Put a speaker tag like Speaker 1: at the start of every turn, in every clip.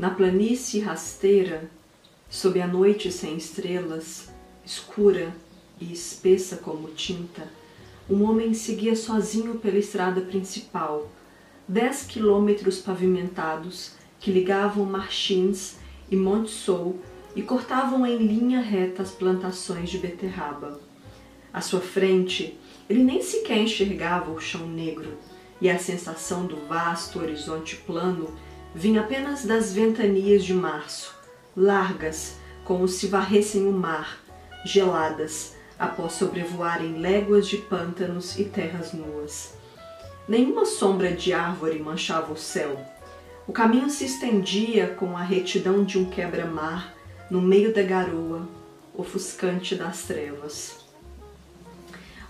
Speaker 1: Na planície rasteira, sob a noite sem estrelas, escura e espessa como tinta, um homem seguia sozinho pela estrada principal, dez quilômetros pavimentados que ligavam Marchins e Montsou e cortavam em linha reta as plantações de beterraba. À sua frente, ele nem sequer enxergava o chão negro, e a sensação do vasto horizonte plano vinha apenas das ventanias de março, largas, como se varressem o mar, geladas, após sobrevoarem léguas de pântanos e terras nuas. Nenhuma sombra de árvore manchava o céu. O caminho se estendia com a retidão de um quebra-mar no meio da garoa, ofuscante das trevas.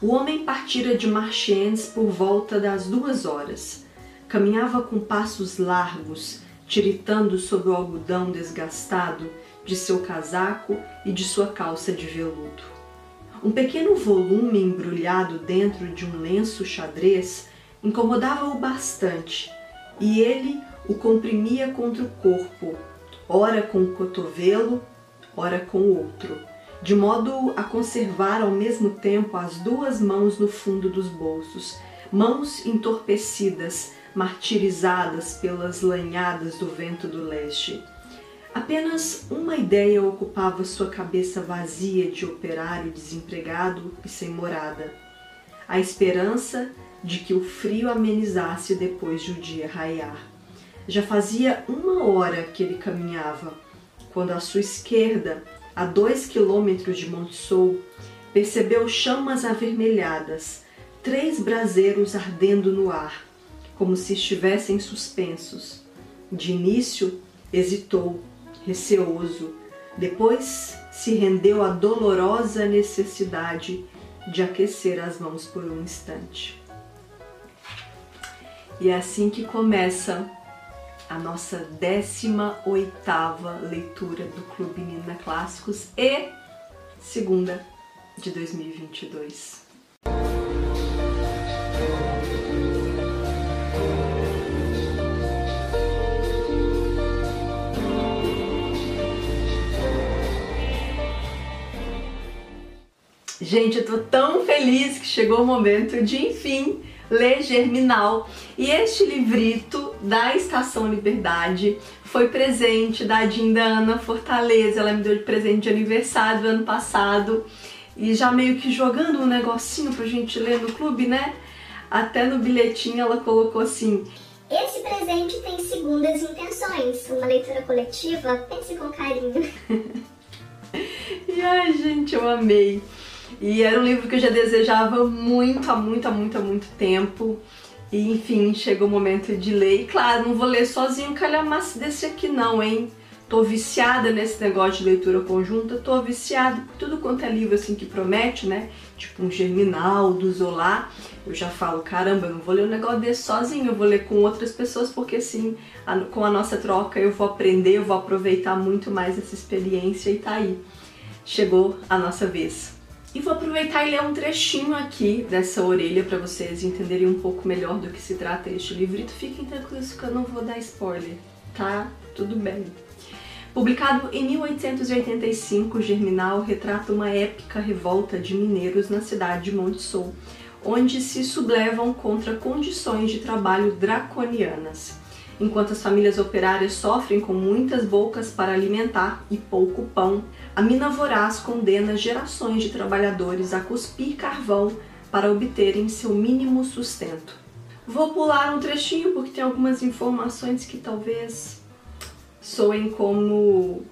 Speaker 1: O homem partira de Marchiennes por volta das duas horas. Caminhava com passos largos, tiritando sobre o algodão desgastado de seu casaco e de sua calça de veludo. Um pequeno volume embrulhado dentro de um lenço xadrez incomodava-o bastante, e ele o comprimia contra o corpo, ora com o cotovelo, ora com o outro, de modo a conservar ao mesmo tempo as duas mãos no fundo dos bolsos, mãos entorpecidas, martirizadas pelas lanhadas do vento do leste. Apenas uma ideia ocupava sua cabeça vazia de operário desempregado e sem morada: a esperança de que o frio amenizasse depois de o dia raiar. Já fazia uma hora que ele caminhava, quando à sua esquerda, a dois quilômetros de Montsou, percebeu chamas avermelhadas, três braseiros ardendo no ar, como se estivessem suspensos. De início, hesitou, receoso, depois se rendeu à dolorosa necessidade de aquecer as mãos por um instante. E é assim que começa a nossa 18 leitura do Clube Nina Clássicos e segunda de 2022. Gente, eu tô tão feliz que chegou o momento de, enfim, ler Germinal. E este livrito da Estação Liberdade foi presente da Dinda Ana Fortaleza. Ela me deu de presente de aniversário do ano passado. E já meio que jogando um negocinho pra gente ler no clube, né? Até no bilhetinho ela colocou assim:
Speaker 2: esse presente tem segundas intenções, uma leitura coletiva, pense com carinho.
Speaker 1: e ai, gente, eu amei. E era um livro que eu já desejava muito, há muito, há muito, há muito tempo. E enfim, chegou o momento de ler. E claro, não vou ler sozinho calhamaço desse aqui não, hein? Tô viciada nesse negócio de leitura conjunta, tô viciada por tudo quanto é livro assim que promete, né? Tipo um Germinal, do Zola. Eu já falo, caramba, eu não vou ler um negócio desse sozinho, eu vou ler com outras pessoas, porque assim, a, com a nossa troca eu vou aprender, eu vou aproveitar muito mais essa experiência e tá aí. Chegou a nossa vez. E vou aproveitar e ler um trechinho aqui dessa orelha para vocês entenderem um pouco melhor do que se trata este livrito. Fiquem tranquilos que eu não vou dar spoiler, tá? Tudo bem. Publicado em 1885, Germinal retrata uma épica revolta de mineiros na cidade de Montsou, onde se sublevam contra condições de trabalho draconianas. Enquanto as famílias operárias sofrem com muitas bocas para alimentar e pouco pão, a mina voraz condena gerações de trabalhadores a cuspir carvão para obterem seu mínimo sustento. Vou pular um trechinho porque tem algumas informações que talvez soem como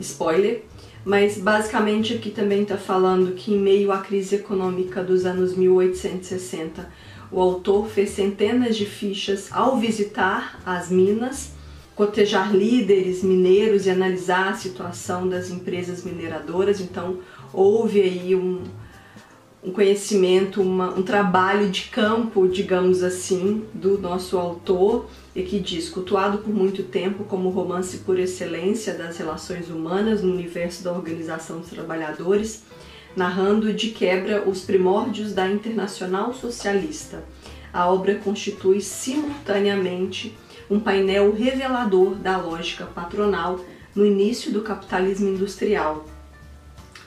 Speaker 1: spoiler, mas basicamente aqui também está falando que em meio à crise econômica dos anos 1860, o autor fez centenas de fichas ao visitar as minas, cotejar líderes mineiros e analisar a situação das empresas mineradoras. Então, houve aí um, um conhecimento, uma, um trabalho de campo, digamos assim, do nosso autor e que diz, cultuado por muito tempo como romance por excelência das relações humanas no universo da organização dos trabalhadores, narrando de quebra os primórdios da Internacional Socialista. A obra constitui simultaneamente um painel revelador da lógica patronal no início do capitalismo industrial,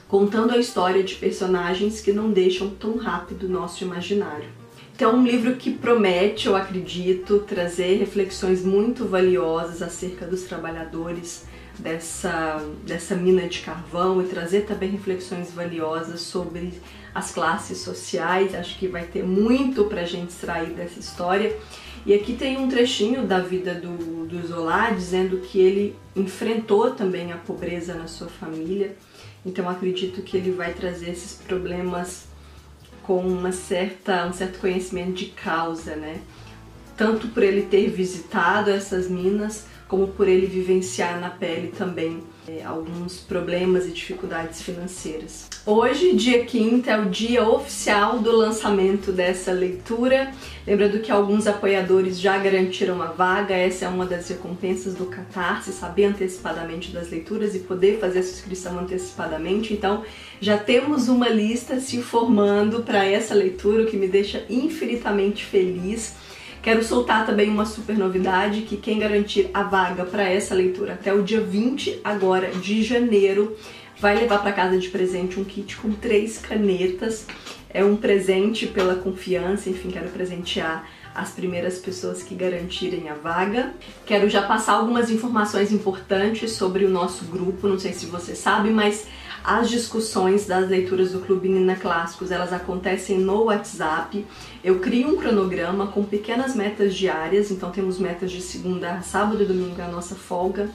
Speaker 1: contando a história de personagens que não deixam tão rápido nosso imaginário. Então, um livro que promete, eu acredito, trazer reflexões muito valiosas acerca dos trabalhadores dessa, dessa mina de carvão e trazer também reflexões valiosas sobre as classes sociais. Acho que vai ter muito para a gente extrair dessa história. E aqui tem um trechinho da vida do, do Zola dizendo que ele enfrentou também a pobreza na sua família. Então acredito que ele vai trazer esses problemas com uma certa, um certo conhecimento de causa, né? Tanto por ele ter visitado essas minas, como por ele vivenciar na pele também é, alguns problemas e dificuldades financeiras. Hoje, dia 5 é o dia oficial do lançamento dessa leitura. Lembrando que alguns apoiadores já garantiram a vaga, essa é uma das recompensas do Catarse, saber antecipadamente das leituras e poder fazer a inscrição antecipadamente. Então, já temos uma lista se formando para essa leitura, o que me deixa infinitamente feliz. Quero soltar também uma super novidade que quem garantir a vaga para essa leitura até o dia 20 agora de janeiro vai levar para casa de presente um kit com três canetas. É um presente pela confiança, enfim, quero presentear as primeiras pessoas que garantirem a vaga. Quero já passar algumas informações importantes sobre o nosso grupo, não sei se você sabe, mas as discussões das leituras do Clube Nina Clássicos, elas acontecem no WhatsApp. Eu crio um cronograma com pequenas metas diárias, então temos metas de segunda sábado e domingo é a nossa folga.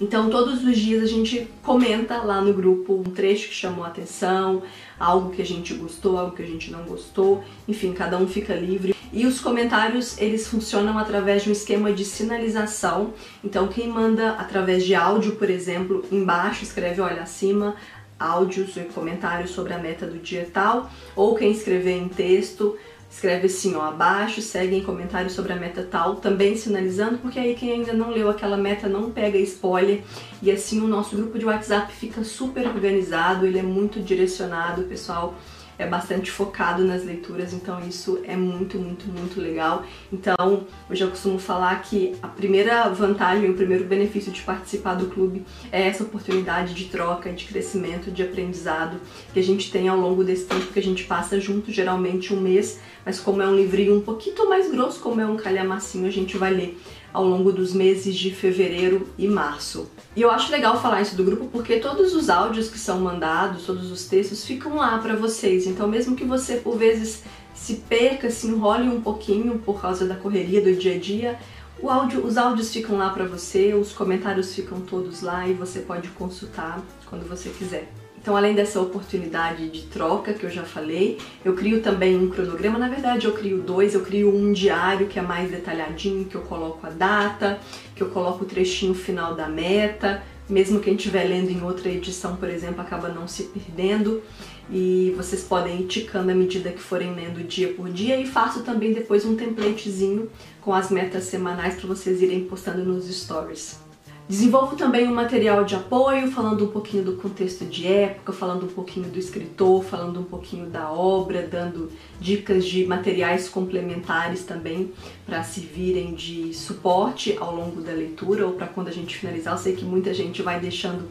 Speaker 1: Então, todos os dias a gente comenta lá no grupo um trecho que chamou a atenção, algo que a gente gostou, algo que a gente não gostou, enfim, cada um fica livre. E os comentários, eles funcionam através de um esquema de sinalização. Então, quem manda através de áudio, por exemplo, embaixo escreve, olha, acima, áudios e comentários sobre a meta do dia tal, ou quem escrever em texto, escreve assim, ó, abaixo, segue em comentários sobre a meta tal, também sinalizando, porque aí quem ainda não leu aquela meta não pega spoiler, e assim o nosso grupo de WhatsApp fica super organizado, ele é muito direcionado, pessoal é bastante focado nas leituras, então isso é muito, muito, muito legal. Então, eu já costumo falar que a primeira vantagem, o primeiro benefício de participar do clube é essa oportunidade de troca, de crescimento, de aprendizado que a gente tem ao longo desse tempo que a gente passa junto, geralmente um mês, mas como é um livrinho um pouquinho mais grosso, como é um calhamacinho, a gente vai ler ao longo dos meses de fevereiro e março. E eu acho legal falar isso do grupo porque todos os áudios que são mandados, todos os textos ficam lá para vocês. Então, mesmo que você por vezes se perca, se enrole um pouquinho por causa da correria do dia a dia, Áudio, os áudios ficam lá para você, os comentários ficam todos lá e você pode consultar quando você quiser. Então, além dessa oportunidade de troca que eu já falei, eu crio também um cronograma. Na verdade, eu crio dois. Eu crio um diário que é mais detalhadinho, que eu coloco a data, que eu coloco o trechinho final da meta. Mesmo quem estiver lendo em outra edição, por exemplo, acaba não se perdendo. E vocês podem ir ticando à medida que forem lendo dia por dia. E faço também depois um templatezinho com as metas semanais para vocês irem postando nos stories. Desenvolvo também um material de apoio, falando um pouquinho do contexto de época, falando um pouquinho do escritor, falando um pouquinho da obra, dando dicas de materiais complementares também para servirem de suporte ao longo da leitura ou para quando a gente finalizar. Eu sei que muita gente vai deixando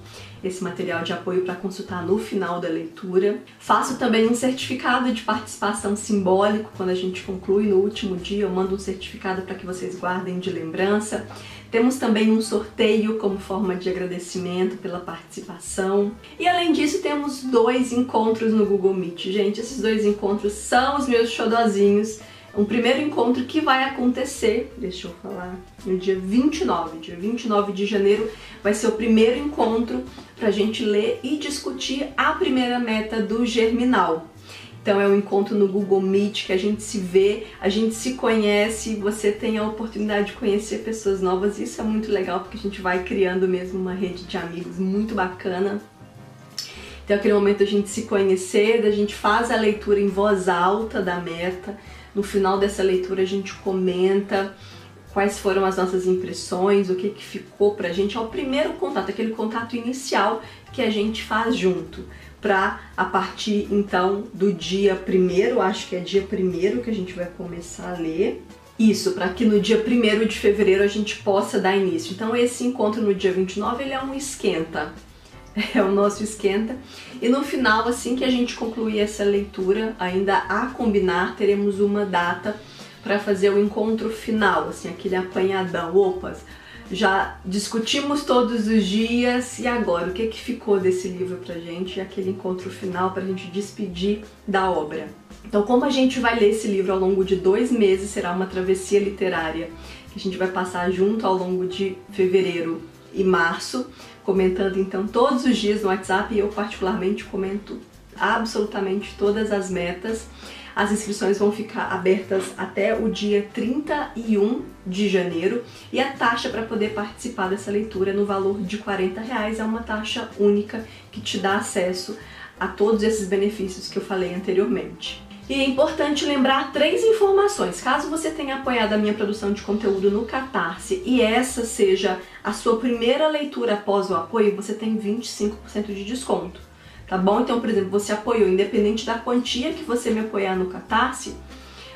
Speaker 1: esse material de apoio para consultar no final da leitura. Faço também um certificado de participação simbólico quando a gente conclui no último dia, eu mando um certificado para que vocês guardem de lembrança. Temos também um sorteio como forma de agradecimento pela participação. E além disso, temos dois encontros no Google Meet. Gente, esses dois encontros são os meus xodozinhos. Um primeiro encontro que vai acontecer, deixa eu falar, no dia 29, dia 29 de janeiro, vai ser o primeiro encontro para a gente ler e discutir a primeira meta do Germinal. Então é um encontro no Google Meet que a gente se vê, a gente se conhece, você tem a oportunidade de conhecer pessoas novas. Isso é muito legal porque a gente vai criando mesmo uma rede de amigos muito bacana. Então aquele momento a gente se conhecer, a gente faz a leitura em voz alta da meta. No final dessa leitura a gente comenta quais foram as nossas impressões, o que, que ficou pra gente. É o primeiro contato, aquele contato inicial que a gente faz junto para a partir então do dia primeiro, acho que é dia primeiro que a gente vai começar a ler. Isso, para que no dia 1 de fevereiro a gente possa dar início. Então esse encontro no dia 29, ele é um esquenta. É o nosso esquenta. E no final, assim que a gente concluir essa leitura, ainda a combinar, teremos uma data para fazer o encontro final, assim, aquele apanhadão. Opas, já discutimos todos os dias e agora o que que ficou desse livro pra gente? Aquele encontro final pra gente despedir da obra. Então, como a gente vai ler esse livro ao longo de dois meses, será uma travessia literária que a gente vai passar junto ao longo de fevereiro e março, comentando então todos os dias no WhatsApp e eu particularmente comento absolutamente todas as metas. As inscrições vão ficar abertas até o dia 31 de janeiro e a taxa para poder participar dessa leitura é no valor de 40 reais. É uma taxa única que te dá acesso a todos esses benefícios que eu falei anteriormente. E é importante lembrar três informações. Caso você tenha apoiado a minha produção de conteúdo no Catarse e essa seja a sua primeira leitura após o apoio, você tem 25% de desconto tá bom? Então, por exemplo, você apoiou, independente da quantia que você me apoiar no Catarse,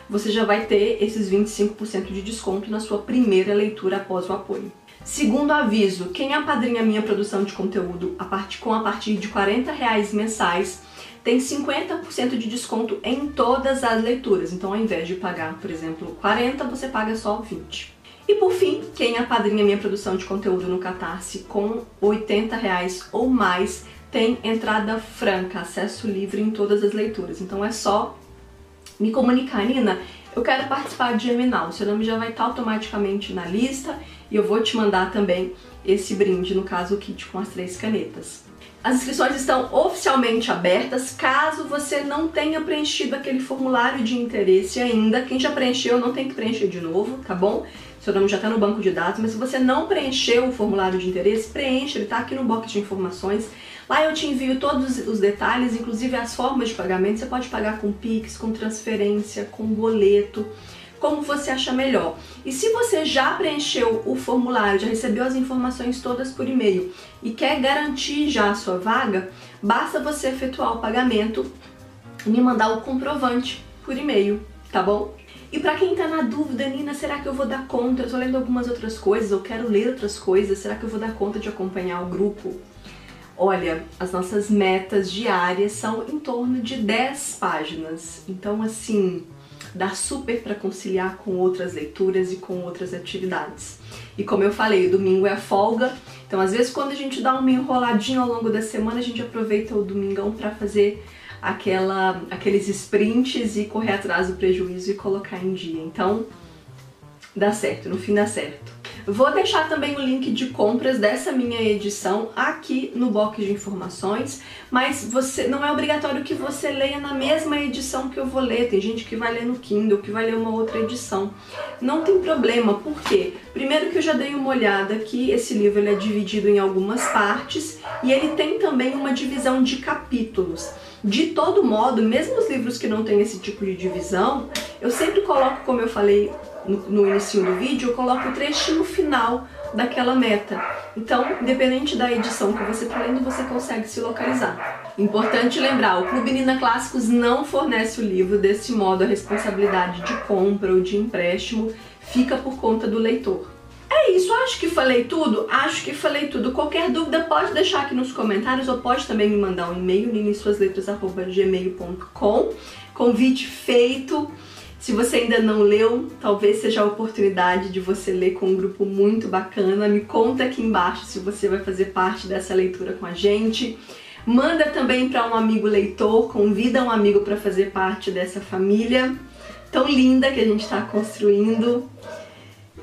Speaker 1: você já vai ter esses 25% de desconto na sua primeira leitura após o apoio. Segundo aviso, quem apadrinha minha produção de conteúdo a partir, com a partir de 40 reais mensais tem 50% de desconto em todas as leituras. Então, ao invés de pagar, por exemplo, 40, você paga só 20. E por fim, quem apadrinha minha produção de conteúdo no Catarse com 80 reais ou mais tem entrada franca, acesso livre em todas as leituras. Então é só me comunicar, Nina, eu quero participar de Geminal. Seu nome já vai estar automaticamente na lista e eu vou te mandar também esse brinde, no caso o kit com as três canetas. As inscrições estão oficialmente abertas. Caso você não tenha preenchido aquele formulário de interesse ainda, quem já preencheu não tem que preencher de novo, tá bom? Seu nome já está no banco de dados, mas se você não preencheu o formulário de interesse, preencha, ele está aqui no box de informações. Lá eu te envio todos os detalhes, inclusive as formas de pagamento. Você pode pagar com Pix, com transferência, com boleto, como você achar melhor. E se você já preencheu o formulário, já recebeu as informações todas por e-mail e quer garantir já a sua vaga, basta você efetuar o pagamento e me mandar o comprovante por e-mail, tá bom? E para quem tá na dúvida, Nina, será que eu vou dar conta? Eu tô lendo algumas outras coisas, eu quero ler outras coisas, será que eu vou dar conta de acompanhar o grupo? Olha, as nossas metas diárias são em torno de 10 páginas. Então, assim, dá super para conciliar com outras leituras e com outras atividades. E como eu falei, o domingo é a folga, então às vezes quando a gente dá uma enroladinha ao longo da semana, a gente aproveita o domingão para fazer aquela, aqueles sprints e correr atrás do prejuízo e colocar em dia. Então, dá certo, no fim dá certo. Vou deixar também o link de compras dessa minha edição aqui no box de informações, mas você não é obrigatório que você leia na mesma edição que eu vou ler. Tem gente que vai ler no Kindle, que vai ler uma outra edição. Não tem problema, por quê? Primeiro que eu já dei uma olhada que esse livro ele é dividido em algumas partes e ele tem também uma divisão de capítulos. De todo modo, mesmo os livros que não têm esse tipo de divisão, eu sempre coloco, como eu falei no, no início do vídeo, eu coloco o trechinho final daquela meta. Então, independente da edição que você está lendo, você consegue se localizar. Importante lembrar, o Clube Nina Clássicos não fornece o livro, desse modo a responsabilidade de compra ou de empréstimo fica por conta do leitor. É isso, acho que falei tudo? Acho que falei tudo. Qualquer dúvida pode deixar aqui nos comentários ou pode também me mandar um e-mail, ninisuasletras.gmail.com Convite feito. Se você ainda não leu, talvez seja a oportunidade de você ler com um grupo muito bacana. Me conta aqui embaixo se você vai fazer parte dessa leitura com a gente. Manda também para um amigo leitor, convida um amigo para fazer parte dessa família tão linda que a gente está construindo.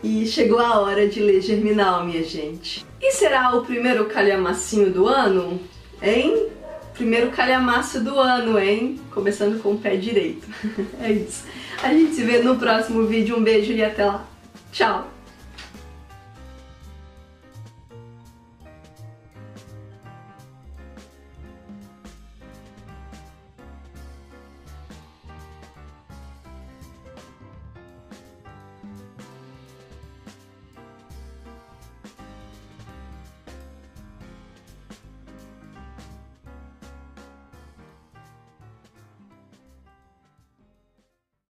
Speaker 1: E chegou a hora de ler Germinal, minha gente. E será o primeiro calhamacinho do ano? Hein? Primeiro calhamaço do ano, hein? Começando com o pé direito. é isso. A gente se vê no próximo vídeo. Um beijo e até lá. Tchau!